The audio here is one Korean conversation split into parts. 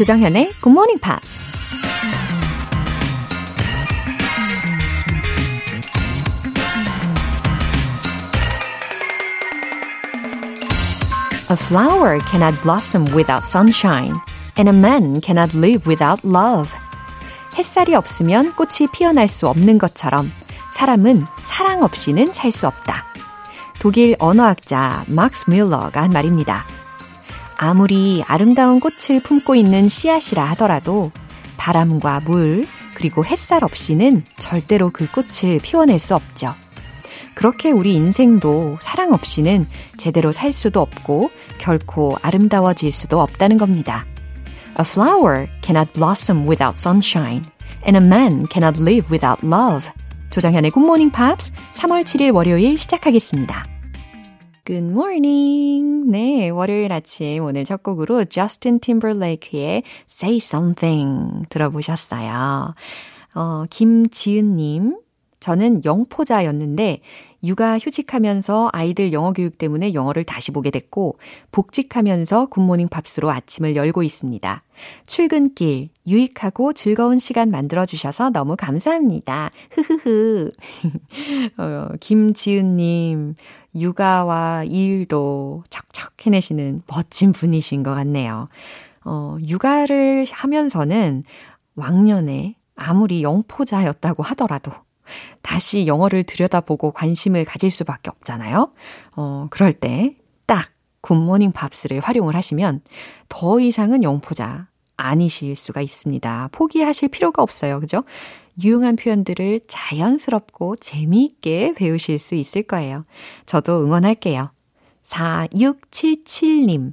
조정현의 Good Morning Pops. A flower cannot blossom without sunshine, and a man cannot live without love. 햇살이 없으면 꽃이 피어날 수 없는 것처럼 사람은 사랑 없이는 살 수 없다. 독일 언어학자 막스 뮬러가 한 말입니다. 아무리 아름다운 꽃을 품고 있는 씨앗이라 하더라도 바람과 물, 그리고 햇살 없이는 절대로 그 꽃을 피워낼 수 없죠. 그렇게 우리 인생도 사랑 없이는 제대로 살 수도 없고 결코 아름다워질 수도 없다는 겁니다. A flower cannot blossom without sunshine, and a man cannot live without love. Good Morning Pops 3월 7일 월요일 시작하겠습니다. Good morning. 네, 월요일 아침 오늘 첫 곡으로 저스틴 팀버레이크의 Say Something 들어보셨어요. 어, 김지은님. 저는 영포자였는데 육아 휴직하면서 아이들 영어 교육 때문에 영어를 다시 보게 됐고 복직하면서 굿모닝 팝스로 아침을 열고 있습니다. 출근길 유익하고 즐거운 시간 만들어 주셔서 너무 감사합니다. 흐흐흐. 어, 김지은 님 육아와 일도 척척 해내시는 멋진 분이신 것 같네요. 어, 육아를 하면서는 왕년에 아무리 영포자였다고 하더라도 다시 영어를 들여다보고 관심을 가질 수밖에 없잖아요. 어, 그럴 때 딱 굿모닝 밥스를 활용을 하시면 더 이상은 영포자 아니실 수가 있습니다. 포기하실 필요가 없어요. 그죠? 유용한 표현들을 자연스럽고 재미있게 배우실 수 있을 거예요. 저도 응원할게요. 4677님.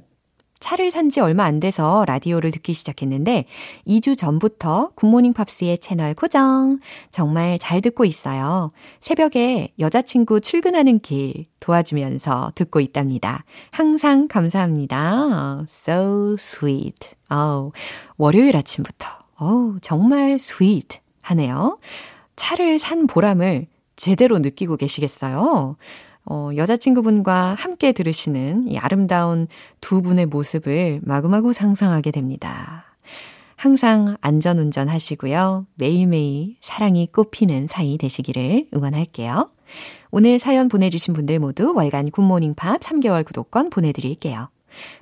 차를 산 지 얼마 안 돼서 라디오를 듣기 시작했는데 2주 전부터 굿모닝 팝스의 채널 고정. 정말 잘 듣고 있어요. 새벽에 여자친구 출근하는 길 도와주면서 듣고 있답니다. 항상 감사합니다. So sweet. 어 월요일 아침부터. 어우, 정말 sweet 하네요. 차를 산 보람을 제대로 느끼고 계시겠어요? 어, 여자친구분과 함께 들으시는 이 아름다운 두 분의 모습을 마구마구 상상하게 됩니다. 항상 안전 운전 하시고요. 매일매일 사랑이 꽃피는 사이 되시기를 응원할게요. 오늘 사연 보내주신 분들 모두 월간 굿모닝 팝 3개월 구독권 보내드릴게요.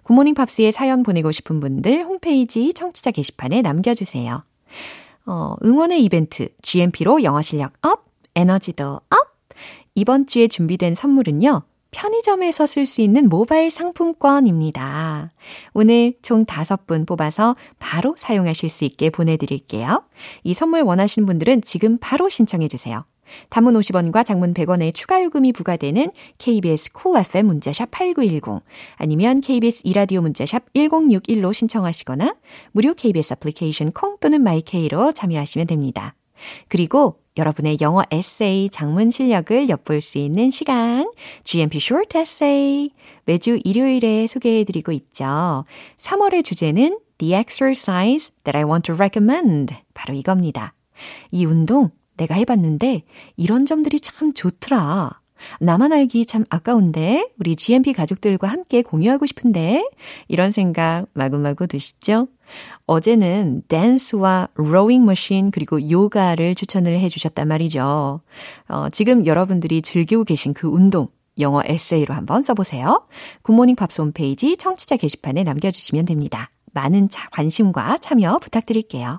굿모닝 팝스에 사연 보내고 싶은 분들 홈페이지 청취자 게시판에 남겨주세요. 어, 응원의 이벤트, GMP로 영어 실력 up, 에너지도 up! 이번 주에 준비된 선물은요, 편의점에서 쓸 수 있는 모바일 상품권입니다. 오늘 총 5분 뽑아서 바로 사용하실 수 있게 보내드릴게요. 이 선물 원하시는 분들은 지금 바로 신청해주세요. 단문 50원과 장문 100원의 추가 요금이 부과되는 KBS Cool FM 문자 샵 8910 아니면 KBS 이라디오 문자샵 1061로 신청하시거나 무료 KBS 애플리케이션 콩 또는 마이케이로 참여하시면 됩니다. 그리고 여러분의 영어 에세이 장문 실력을 엿볼 수 있는 시간, GMP Short Essay. 매주 일요일에 소개해드리고 있죠. 3월의 주제는 The exercise that I want to recommend. 바로 이겁니다. 이 운동 내가 해봤는데 이런 점들이 참 좋더라. 나만 알기 참 아까운데 우리 GMP 가족들과 함께 공유하고 싶은데 이런 생각 마구마구 드시죠? 어제는 댄스와 로잉 머신 그리고 요가를 추천을 해 주셨단 말이죠. 어, 지금 여러분들이 즐기고 계신 그 운동 영어 에세이로 한번 써보세요. 굿모닝 팝스 홈페이지 청취자 게시판에 남겨주시면 됩니다. 많은 차, 관심과 참여 부탁드릴게요.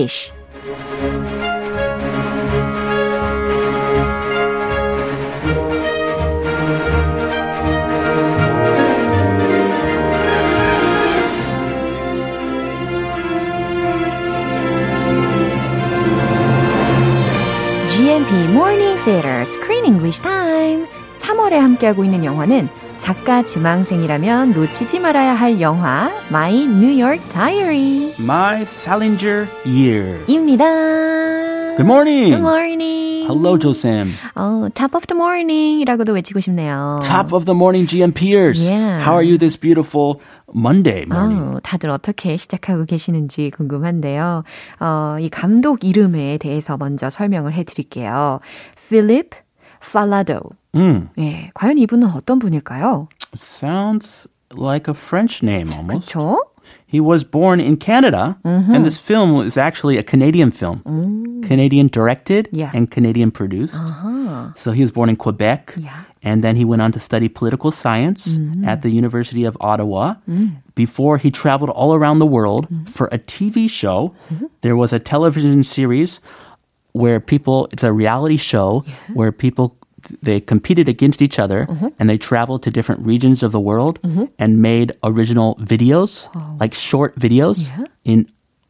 English. GMP Morning Screen English Time. 3월에 함께하고 있는 영화는 작가 지망생이라면 놓치지 말아야 할 영화 My New York Diary My Salinger Year. 입니다. Good morning. Good morning. Hello, Josam. 어, top of the morning이라고도 외치고 싶네요. Top of the morning, GM Pierce. Yeah. How are you this beautiful Monday morning? 어, 다들 어떻게 시작하고 계시는지 궁금한데요. 어, 이 감독 이름에 대해서 먼저 설명을 해드릴게요. Philip Falado. Mm, 예, 과연 이분은 어떤 분일까요? sounds like a French name almost. 그렇죠? He was born in Canada, and this film is actually a Canadian film. Canadian directed Yeah. and Canadian produced. So he was born in Quebec, Yeah. and then he went on to study political science at the University of Ottawa. Before he traveled all around the world for a TV show, there was a television series where people, it's a reality show where people they competed against each other mm-hmm. and they traveled to different regions of the world mm-hmm. and made original videos, like short videos in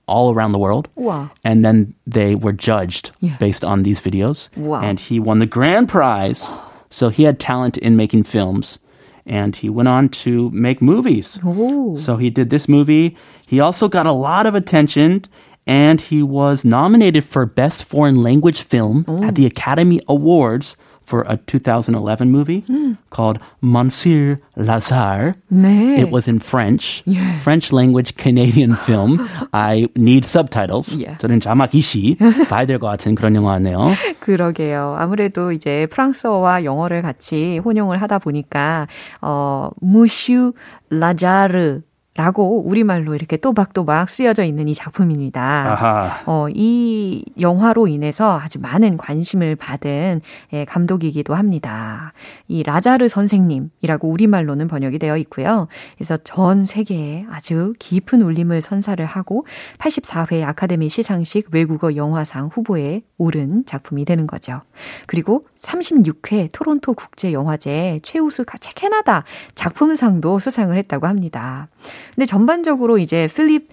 all around the world. Wow. And then they were judged Yeah. based on these videos. Wow. And he won the grand prize. So he had talent in making films. And he went on to make movies. 오. So he did this movie. He also got a lot of attention and he was nominated for Best Foreign Language Film at the Academy Awards for a 2011 movie called Monsieur Lazare. 네. It was in French, Yeah. French language Canadian film. I need subtitles. Yeah. 저는 자막 이시 봐야 될 것 같은 그런 영화네요. 그러게요. 아무래도 이제 프랑스어와 영어를 같이 혼용을 하다 보니까 어 무슈 라자르 라고 우리말로 이렇게 또박또박 쓰여져 있는 이 작품입니다. 아하. 어, 이 영화로 인해서 아주 많은 관심을 받은 예, 감독이기도 합니다. 이 라자르 선생님이라고 우리말로는 번역이 되어 있고요. 그래서 전 세계에 아주 깊은 울림을 선사를 하고 84회 아카데미 시상식 외국어 영화상 후보에 오른 작품이 되는 거죠. 그리고 36회 토론토 국제영화제 최우수 가- 캐나다 작품상도 수상을 했다고 합니다. 근데 전반적으로 이제 필립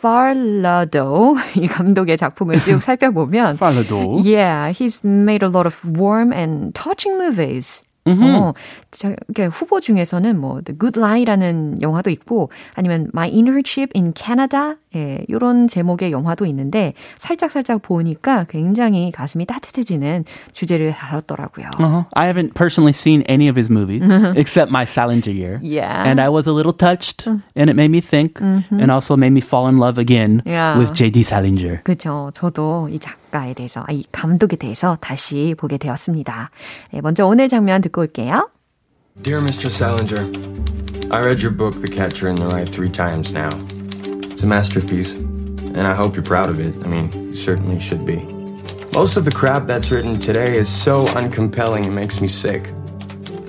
팔라도 이 감독의 작품을 쭉 살펴보면 팔라도. Yeah, he's made a lot of warm and touching movies. 어, 저, 이렇게 후보 중에서는 뭐 The Good Lie라는 영화도 있고 아니면 My Internship in Canada 예, 이런 제목의 영화도 있는데 살짝 살짝 보니까 굉장히 가슴이 따뜻해지는 주제를 다뤘더라고요. Uh-huh. I haven't personally seen any of his movies except my Salinger year. Yeah. And I was a little touched and it made me think and also made me fall in love again Yeah. with J.D. Salinger. 그죠. 저도 이 작 가에 대해서, 아, 이 감독에 대해서 다시 보게 되었습니다. 네, 먼저 오늘 장면 듣고 올게요. Dear Mr. Salinger, I read your book, The Catcher in the Rye, three times now. It's a masterpiece, and I hope you're proud of it. I mean, you certainly should be. Most of the crap that's written today is so uncompelling it makes me sick.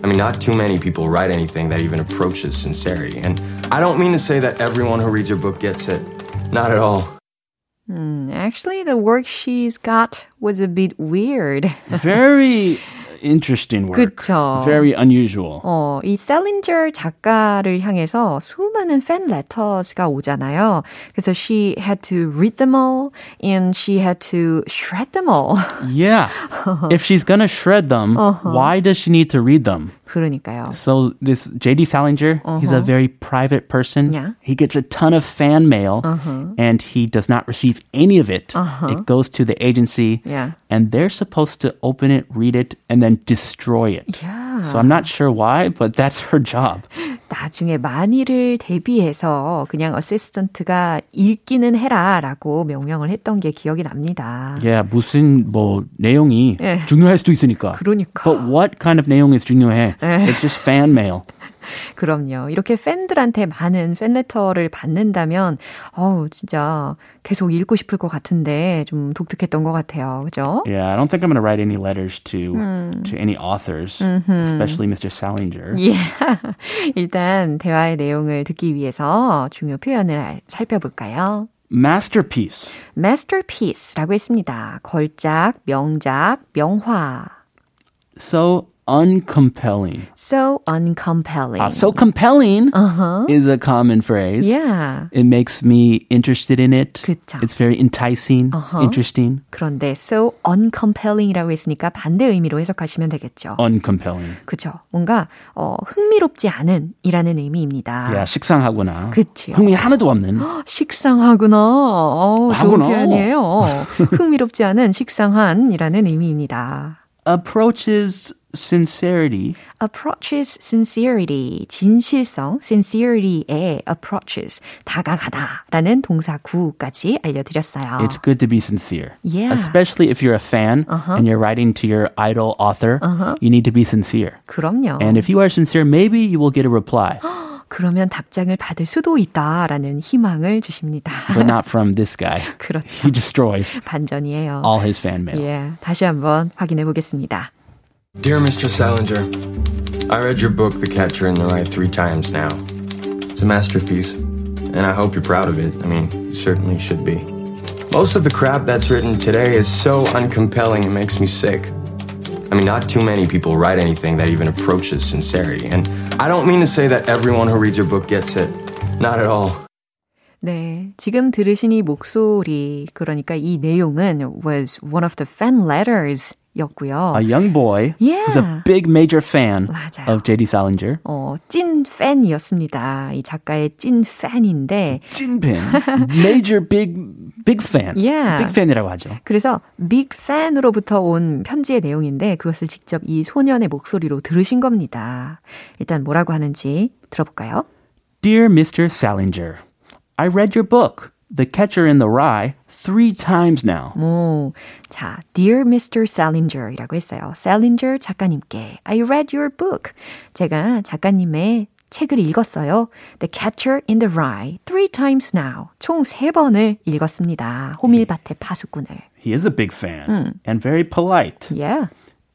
I mean, not too many people write anything that even approaches sincerity. And I don't mean to say that everyone who reads your book gets it. Not at all. Actually, the work she's got was a bit weird. Very interesting work. 그쵸. Very unusual. 어, 이 셀린저 작가를 향해서 수많은 팬 레터스가 오잖아요. 그래서 she had to read them all and she had to shred them all. Yeah. if she's gonna shred them, why does she need to read them? 그러니까요. So this JD Salinger, he's a very private person. Yeah. He gets a ton of fan mail and he does not receive any of it. It goes to the agency Yeah. and they're supposed to open it, read it, and then destroy it. Yeah. So I'm not sure why, but that's her job. 나중에 만일을 대비해서 그냥 어시스턴트가 읽기는 해라라고 명령을 했던 게 기억이 납니다. Yeah, 무슨 뭐 내용이 예. 중요할 수도 있으니까. 그러니까. But what kind of 내용이 중요해? It's just fan mail. 그럼요. 이렇게 팬들한테 많은 팬레터를 받는다면, 어우, 진짜 계속 읽고 싶을 것 같은데 좀 독특했던 것 같아요. 그죠? Yeah, I don't think I'm going to write any letters to to any authors, especially Mr. Salinger. 예. 일단 대화의 내용을 듣기 위해서 중요 표현을 알- 살펴볼까요? Masterpiece. masterpiece라고 했습니다. 걸작, 명작, 명화. So uncompelling. So uncompelling. Uh, so compelling is a common phrase. yeah. It makes me interested in it. 그쵸. It's very enticing, interesting, 그런데 so uncompelling이라고 했으니까 반대 의미로 해석하시면 되겠죠. uncompelling. 그죠. 뭔가 어, 흥미롭지 않은 이라는 의미입니다. Yeah, 식상하구나. 그치요. 흥미 하나도 없는. 식상하구나. 어, 좋은 하구나. 표현이에요. 흥미롭지 않은 식상한이라는 의미입니다. Approaches sincerity. approaches sincerity, 진실성, sincerity의 approaches, 다가가다라는 동사 구까지 알려드렸어요. It's good to be sincere. Yeah. Especially if you're a fan and you're writing to your idol author, you need to be sincere. 그럼요. And if you are sincere, maybe you will get a reply, 그러면 답장을 받을 수도 있다라는 희망을 주십니다. but not from this guy. 그렇죠. He destroys 반전이에요. all his fan mail. 예, 다시 한번 확인해 보겠습니다. Dear Mr. Salinger, I read your book, The Catcher in the Rye, three times now. It's a masterpiece, and I hope you're proud of it. I mean, you certainly should be. Most of the crap that's written today is so uncompelling it makes me sick. I mean, not too many people write anything that even approaches sincerity. And I don't mean to say that everyone who reads your book gets it. Not at all. 네, 지금 들으신 이 목소리, 그러니까 이 내용은 was one of the fan letters 였고요. A young boy who's a Yeah. big major fan 맞아요. of J.D. Salinger. 어, 찐 팬이었습니다. 이 작가의 찐 팬인데, 찐 팬, major big big fan. Yeah. big fan이라고 하죠. 그래서 빅 팬으로부터 온 편지의 내용인데, 그것을 직접 이 소년의 목소리로 들으신 겁니다. 일단 뭐라고 하는지 들어볼까요? Dear Mr. Salinger, I read your book, The Catcher in the Rye, three times now. 오, 자, Dear Mr. Salinger이라고 했어요. Salinger 작가님께 I read your book. 제가 작가님의 책을 읽었어요. The Catcher in the Rye three times now. 총 세 번을 읽었습니다. 호밀밭의 파수꾼을. He is a big fan and very polite. Yeah.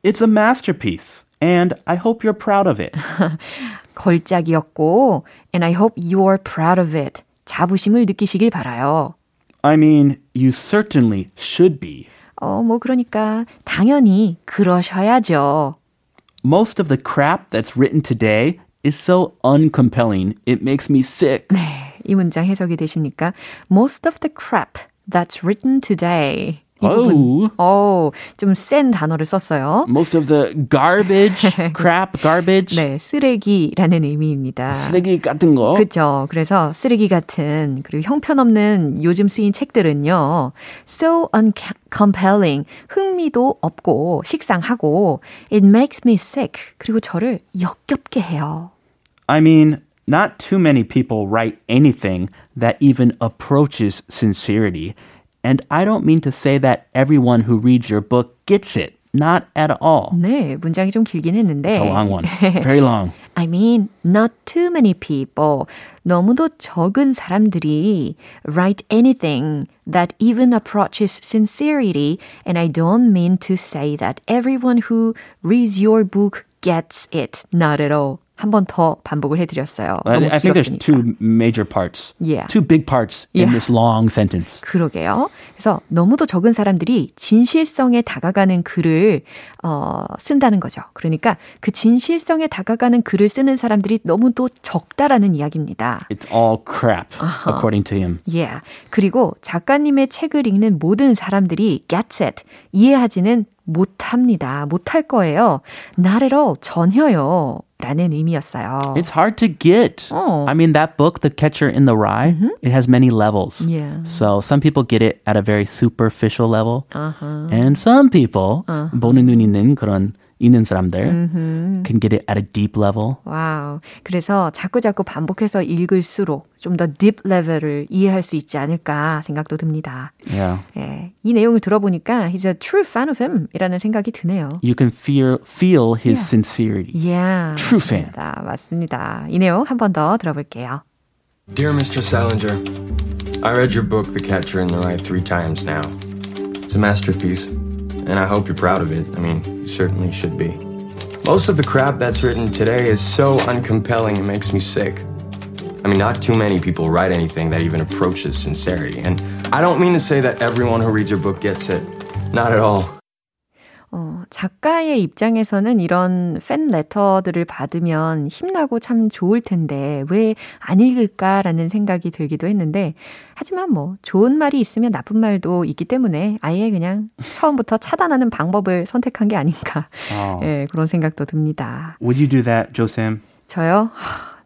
It's a masterpiece, and I hope you're proud of it. 걸작이었고 and I hope you're proud of it. 자부심을 느끼시길 바라요. I mean, you certainly should be. 어, 뭐 그러니까 당연히 그러셔야죠. Most of the crap that's written today is so uncompelling, it makes me sick. 네, 이 문장 해석이 되십니까? Most of the crap that's written today. Oh. 어, 좀센 단어를 썼어요. Most of the garbage, crap, garbage, 네, 쓰레기라는 의미입니다. 쓰레기 같은 거. 그렇죠. 그래서 쓰레기 같은 그리고 형편없는 요즘 쓰인 책들은요. so uncompelling, 흥미도 없고 식상하고 it makes me sick. 그리고 저를 역겹게 해요. I mean, not too many people write anything that even approaches sincerity. And I don't mean to say that everyone who reads your book gets it. Not at all. 네, 문장이 좀 길긴 했는데 It's a long one. Very long. I mean, not too many people. 너무도 적은 사람들이 write anything that even approaches sincerity. And I don't mean to say that everyone who reads your book gets it. Not at all. 한 번 더 반복을 해드렸어요. I, 너무 I think there's two major parts. Yeah. Two big parts in Yeah. this long sentence. 그러게요. 그래서 너무도 적은 사람들이 진실성에 다가가는 글을 어, 쓴다는 거죠. 그러니까 그 진실성에 다가가는 글을 쓰는 사람들이 너무도 적다라는 이야기입니다. It's all crap, according to him. Yeah. 그리고 작가님의 책을 읽는 모든 사람들이 gets it. 이해하지는 못합니다. 못할 거예요. Not at all. 전혀요. 라는 의미였어요. It's hard to get. Oh. I mean, that book, The Catcher in the Rye, it has many levels. Yeah. So some people get it at a very superficial level. And some people, 보는 눈 있는 그런 있는 사람들, can get it at a deep level. 와우. 그래서 자꾸 자꾸 반복해서 읽을수록 좀더딥 레벨을 이해할 수 있지 않을까 생각도 듭니다. Yeah. 예. 이 내용을 들어보니까 he's a true fan of him 이라는 생각이 드네요. You can feel, feel his sincerity. Yeah. True fan. 맞습니다. 맞습니다. 이 내용 한 번 더 들어볼게요. Dear Mr. Salinger, I read your book, The Catcher in the Rye, three times now. It's a masterpiece, and I hope you're proud of it. I mean, you certainly should be. Most of the crap that's written today is so uncompelling it makes me sick. I mean, not too many people write anything that even approaches sincerity. And I don't mean to say that everyone who reads your book gets it. Not at all. 어, 작가의 입장에서는 이런 팬 레터들을 받으면 힘나고 참 좋을 텐데 왜 안 읽을까라는 생각이 들기도 했는데 하지만 뭐 좋은 말이 있으면 나쁜 말도 있기 때문에 아예 그냥 처음부터 차단하는 방법을 선택한 게 아닌가 Oh. 예, 그런 생각도 듭니다. Would you do that, Josem? 저요?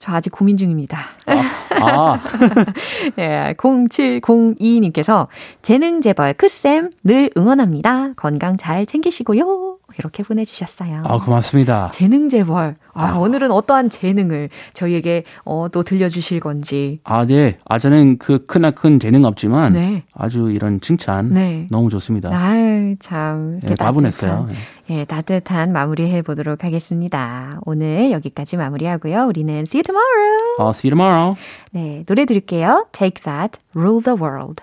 하, 저 아직 고민 중입니다. Ah. 예, 0702님께서 재능 재벌 크쌤 늘 응원합니다. 건강 잘 챙기시고요. 이렇게 보내주셨어요. 아, 고맙습니다. 재능 재벌. 아, 오늘은 어떠한 재능을 저희에게 어, 또 들려주실 건지. 아, 네. 아, 저는 그 크나큰 재능 없지만 네. 아주 이런 칭찬 네. 너무 좋습니다. 아유, 참. 예, 따분했어요. 예, 따뜻한 마무리 해보도록 하겠습니다. 오늘 여기까지 마무리하고요. 우리는 see you tomorrow. I'll see you tomorrow. 네, 노래 들을게요. Take that, rule the world.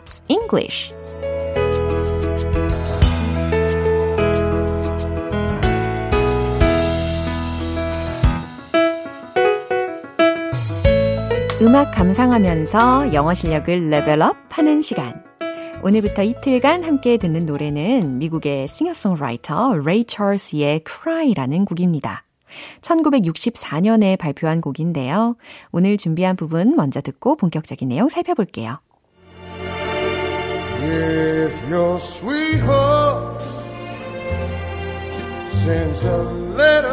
팝스 잉글리쉬 음악 감상하면서 영어 실력을 레벨업 하는 시간. 오늘부터 이틀간 함께 듣는 노래는 미국의 싱어송라이터 레이 찰스의 Cry라는 곡입니다. 1964년에 발표한 곡인데요. 오늘 준비한 부분 먼저 듣고 본격적인 내용 살펴볼게요. If your sweetheart sends a letter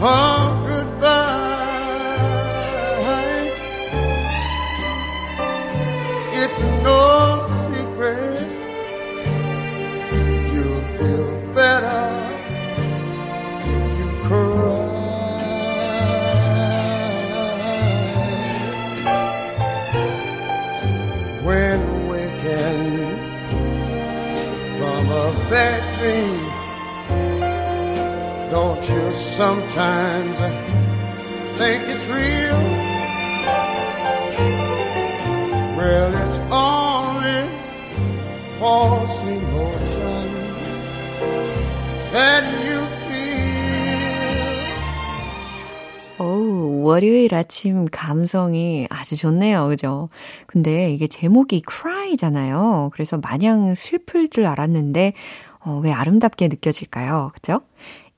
of goodbye, it's no secret 아침 감성이 아주 좋네요. 그죠? 근데 이게 제목이 cry잖아요. 그래서 마냥 슬플 줄 알았는데, 어, 왜 아름답게 느껴질까요? 그죠?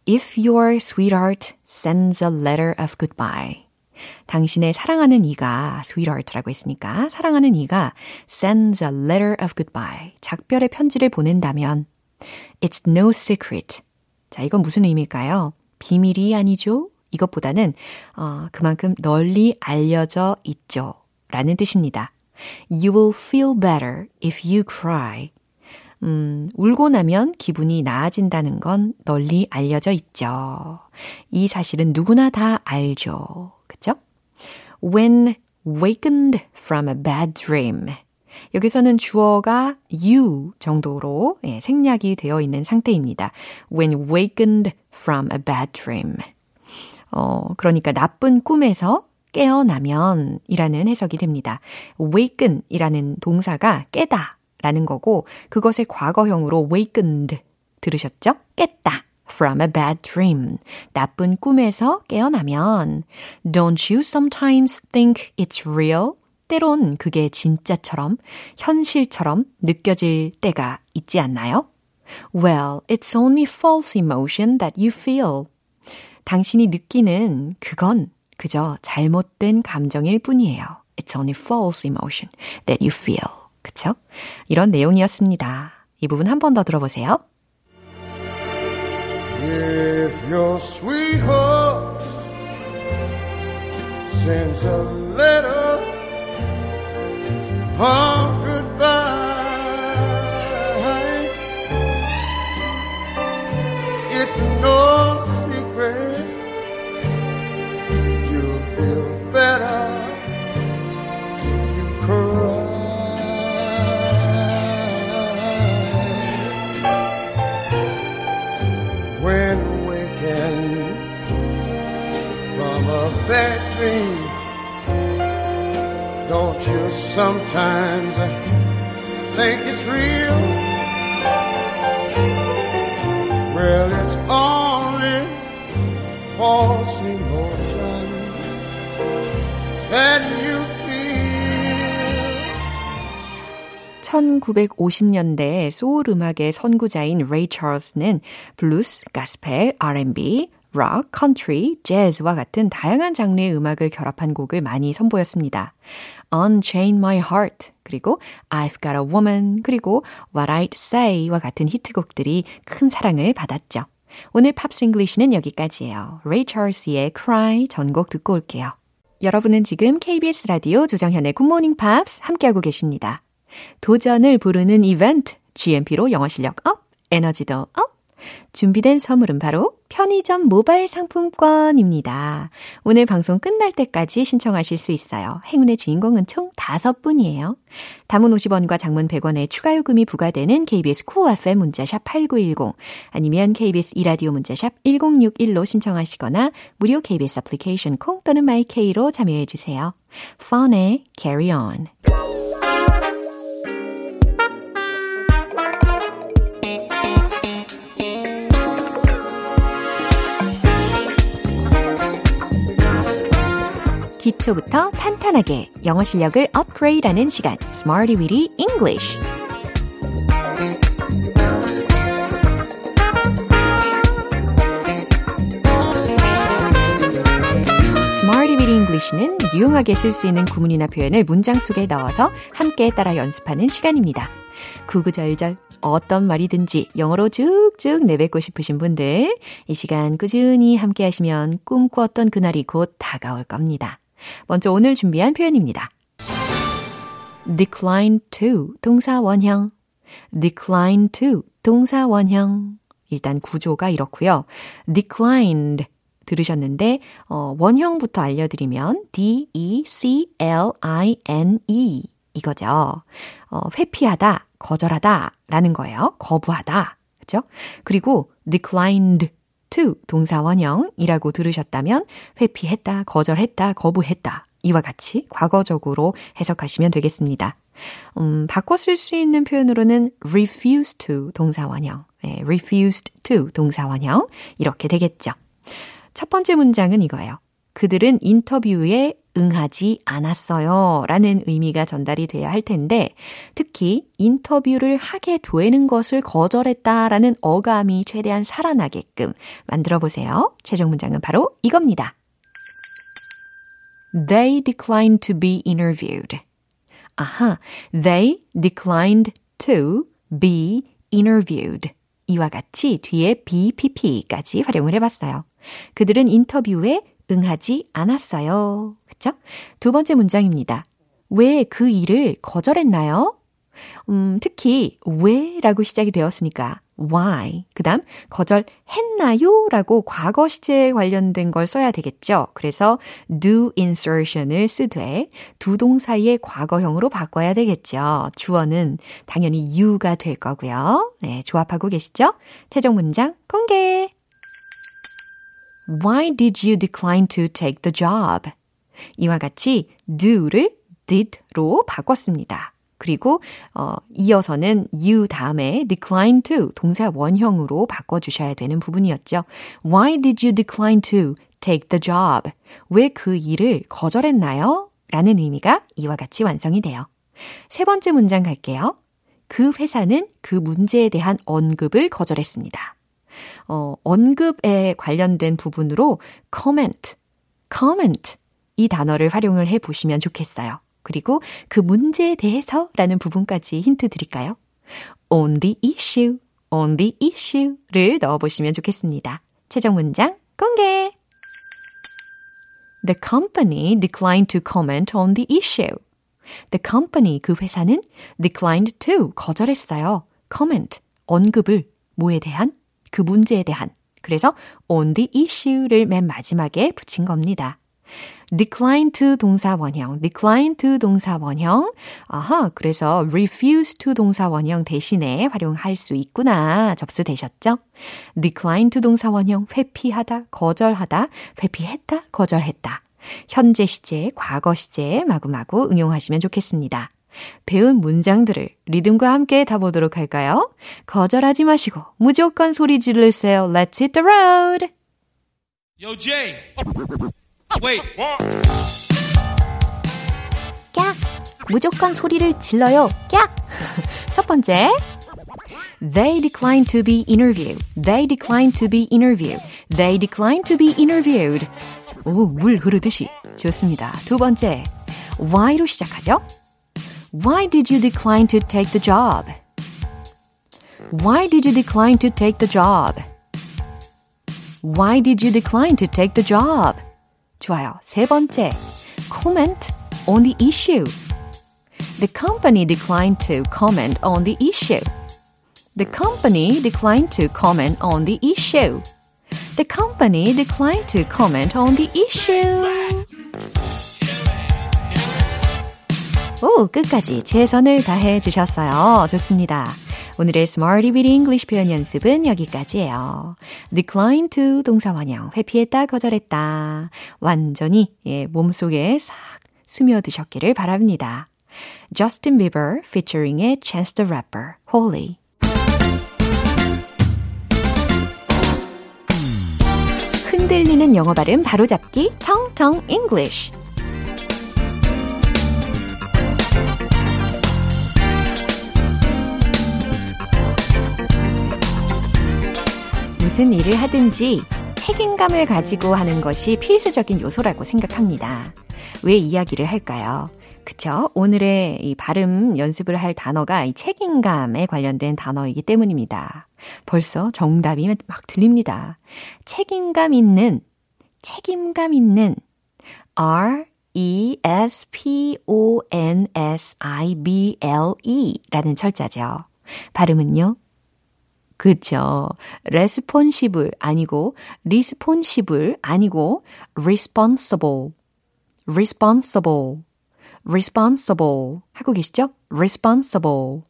If your sweetheart sends a letter of goodbye. 당신의 사랑하는 이가 sweetheart라고 했으니까 사랑하는 이가 sends a letter of goodbye. 작별의 편지를 보낸다면 it's no secret. 자, 이건 무슨 의미일까요? 비밀이 아니죠? 이것보다는 어, 그만큼 널리 알려져 있죠. 라는 뜻입니다. You will feel better if you cry. 음, 울고 나면 기분이 나아진다는 건 널리 알려져 있죠. 이 사실은 누구나 다 알죠. 그쵸? When wakened from a bad dream. 여기서는 주어가 you 정도로 예, 생략이 되어 있는 상태입니다. When wakened from a bad dream. 어, 그러니까 나쁜 꿈에서 깨어나면 이라는 해석이 됩니다. waken 이라는 동사가 깨다 라는 거고 그것의 과거형으로 wakened 들으셨죠? 깼다. from a bad dream. 나쁜 꿈에서 깨어나면 don't you sometimes think it's real? 때론 그게 진짜처럼 현실처럼 느껴질 때가 있지 않나요? Well, it's only false emotion that you feel. 당신이 느끼는 그건 그저 잘못된 감정일 뿐이에요. It's only false emotion that you feel. 그쵸? 이런 내용이었습니다. 이 부분 한 번 더 들어보세요. If your sweetheart sends a letter of goodbye, it's no secret from a bad dream. Don't you sometimes uh, think it's real? Well, it's only false. 1950년대 소울 음악의 선구자인 레이 찰스는 블루스, 가스펠, R&B, 락, 컨트리, 재즈와 같은 다양한 장르의 음악을 결합한 곡을 많이 선보였습니다. Unchain My Heart, 그리고 I've Got a Woman, 그리고 What I'd Say와 같은 히트곡들이 큰 사랑을 받았죠. 오늘 팝스 잉글리시는 여기까지예요. 레이 찰스의 Cry 전곡 듣고 올게요. 여러분은 지금 KBS 라디오 조정현의 굿모닝 팝스 함께하고 계십니다. 도전을 부르는 이벤트, GMP로 영어 실력 업, 에너지도 업, 준비된 선물은 바로 편의점 모바일 상품권입니다. 오늘 방송 끝날 때까지 신청하실 수 있어요. 행운의 주인공은 총 5분이에요. 담은 50원과 장문 100원의 추가 요금이 부과되는 KBS 쿨 cool FM 문자샵 8910 아니면 KBS 이라디오 문자샵 1061로 신청하시거나 무료 KBS 애플리케이션 콩 또는 마이케이로 참여해 주세요. Fun의 Carry On 기초부터 탄탄하게 영어 실력을 업그레이드하는 시간 Smarty Weedy English English는 유용하게 쓸 수 있는 구문이나 표현을 문장 속에 넣어서 함께 따라 연습하는 시간입니다. 구구절절 어떤 말이든지 영어로 쭉쭉 내뱉고 싶으신 분들 이 시간 꾸준히 함께 하시면 꿈꾸었던 그날이 곧 다가올 겁니다. 먼저 오늘 준비한 표현입니다. decline to 동사 원형 decline to 동사 원형 일단 구조가 이렇고요. declined 들으셨는데 어, 원형부터 알려드리면 D E C L I N E 이거죠. 어, 회피하다, 거절하다라는 거예요. 거부하다. 그죠? 그리고 declined to 동사 원형이라고 들으셨다면 회피했다, 거절했다, 거부했다. 이와 같이 과거적으로 해석하시면 되겠습니다. 음, 바꿔 쓸 수 있는 표현으로는 refuse to 동사 원형, 네, refused to 동사 원형 이렇게 되겠죠. 첫 번째 문장은 이거예요. 그들은 인터뷰에 응하지 않았어요. 라는 의미가 전달이 돼야 할 텐데, 특히 인터뷰를 하게 되는 것을 거절했다 라는 어감이 최대한 살아나게끔 만들어 보세요. 최종 문장은 바로 이겁니다. They declined to be interviewed. 아하, they declined to be interviewed. 이와 같이 뒤에 BPP까지 활용을 해봤어요. 그들은 인터뷰에 응하지 않았어요. 그쵸? 두 번째 문장입니다. 왜 그 일을 거절했나요? 음, 특히 왜라고 시작이 되었으니까 why. 그다음 거절했나요? 라고 과거 시제에 관련된 걸 써야 되겠죠. 그래서 do insertion을 쓰되 두 동사의 과거형으로 바꿔야 되겠죠. 주어는 당연히 you가 될 거고요. 네, 조합하고 계시죠? 최종 문장 공개. Why did you decline to take the job? 이와 같이 do를 did로 바꿨습니다. 그리고 어, 이어서는 you 다음에 decline to 동사 원형으로 바꿔주셔야 되는 부분이었죠. Why did you decline to take the job? 왜 그 일을 거절했나요? 라는 의미가 이와 같이 완성이 돼요. 세 번째 문장 갈게요. 그 회사는 그 문제에 대한 언급을 거절했습니다. 어, 언급에 관련된 부분으로 comment, comment 이 단어를 활용을 해 보시면 좋겠어요. 그리고 그 문제에 대해서라는 부분까지 힌트 드릴까요? on the issue, on the issue를 넣어 보시면 좋겠습니다. 최종 문장 공개! The company declined to comment on the issue. The company, 그 회사는 declined to, 거절했어요. comment, 언급을, 뭐에 대한? 그 문제에 대한. 그래서 on the issue를 맨 마지막에 붙인 겁니다. Decline to 동사 원형, decline to 동사 원형. 아하, 그래서 refuse to 동사 원형 대신에 활용할 수 있구나. 접수되셨죠? decline to 동사 원형, 회피하다, 거절하다, 회피했다, 거절했다. 현재 시제, 과거 시제 마구마구 응용하시면 좋겠습니다. 배운 문장들을 리듬과 함께 다보도록 할까요? 거절하지 마시고 무조건 소리 지르세요. Let's hit the road! Yo, Jay. Wait. 깍! 무조건 소리를 질러요. 깍! 첫 번째. They declined to be interviewed. They declined to be interviewed. They declined to be interviewed. 오, 물 흐르듯이. 좋습니다. 두 번째. Why로 시작하죠? Why did you decline to take the job? Why did you decline to take the job? Why did you decline to take the job? 좋아요. 세 번째. Comment on the issue. The company declined to comment on the issue. The company declined to comment on the issue. The company declined to comment on the issue. 오, 끝까지 최선을 다해 주셨어요. 좋습니다. 오늘의 Smarty Weedy English 표현 연습은 여기까지예요. decline to 동사 원형, 회피했다, 거절했다. 완전히 예, 몸속에 싹 스며드셨기를 바랍니다. Justin Bieber featuring의 Chance the Rapper, Holy. 흔들리는 영어 발음 바로잡기, 텅텅 English. 무슨 일을 하든지 책임감을 가지고 하는 것이 필수적인 요소라고 생각합니다. 왜 이야기를 할까요? 그쵸? 오늘의 이 발음 연습을 할 단어가 이 책임감에 관련된 단어이기 때문입니다. 벌써 정답이 막 들립니다. 책임감 있는, 책임감 있는, R, E, S, P, O, N, S, I, B, L, E 라는 철자죠. 발음은요, 그쵸. responsible 아니고 responsible 아니고 responsible, responsible, responsible 하고 계시죠? responsible.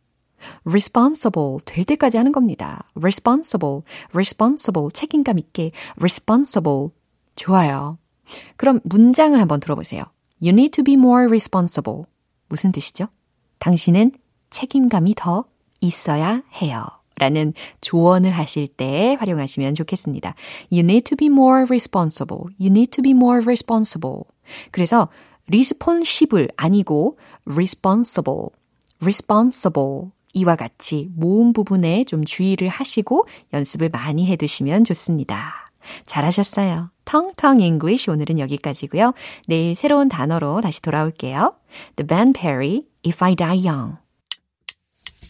responsible 될 때까지 하는 겁니다. responsible, responsible 책임감 있게 responsible 좋아요. 그럼 문장을 한번 들어보세요. You need to be more responsible. 무슨 뜻이죠? 당신은 책임감이 더 있어야 해요. 라는 조언을 하실 때 활용하시면 좋겠습니다. You need to be more responsible. You need to be more responsible. 그래서 responsible 아니고 responsible, responsible 이와 같이 모음 부분에 좀 주의를 하시고 연습을 많이 해 두시면 좋습니다. 잘하셨어요. 텅텅 English 오늘은 여기까지고요. 내일 새로운 단어로 다시 돌아올게요. The Band Perry, If I Die Young.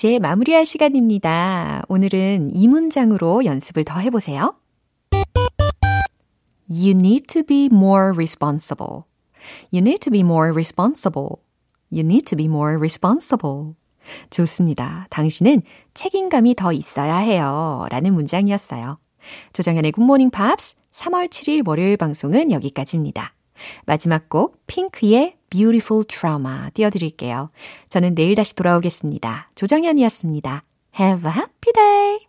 이제 마무리할 시간입니다. 오늘은 이 문장으로 연습을 더 해보세요. You need to be more responsible. You need to be more responsible. You need to be more responsible. 좋습니다. 당신은 책임감이 더 있어야 해요. 라는 문장이었어요. 조정현의 굿모닝 팝스 3월 7일 월요일 방송은 여기까지입니다. 마지막 곡 핑크의 Beautiful Trauma 띄워드릴게요. 저는 내일 다시 돌아오겠습니다. 조정현이었습니다. Have a happy day!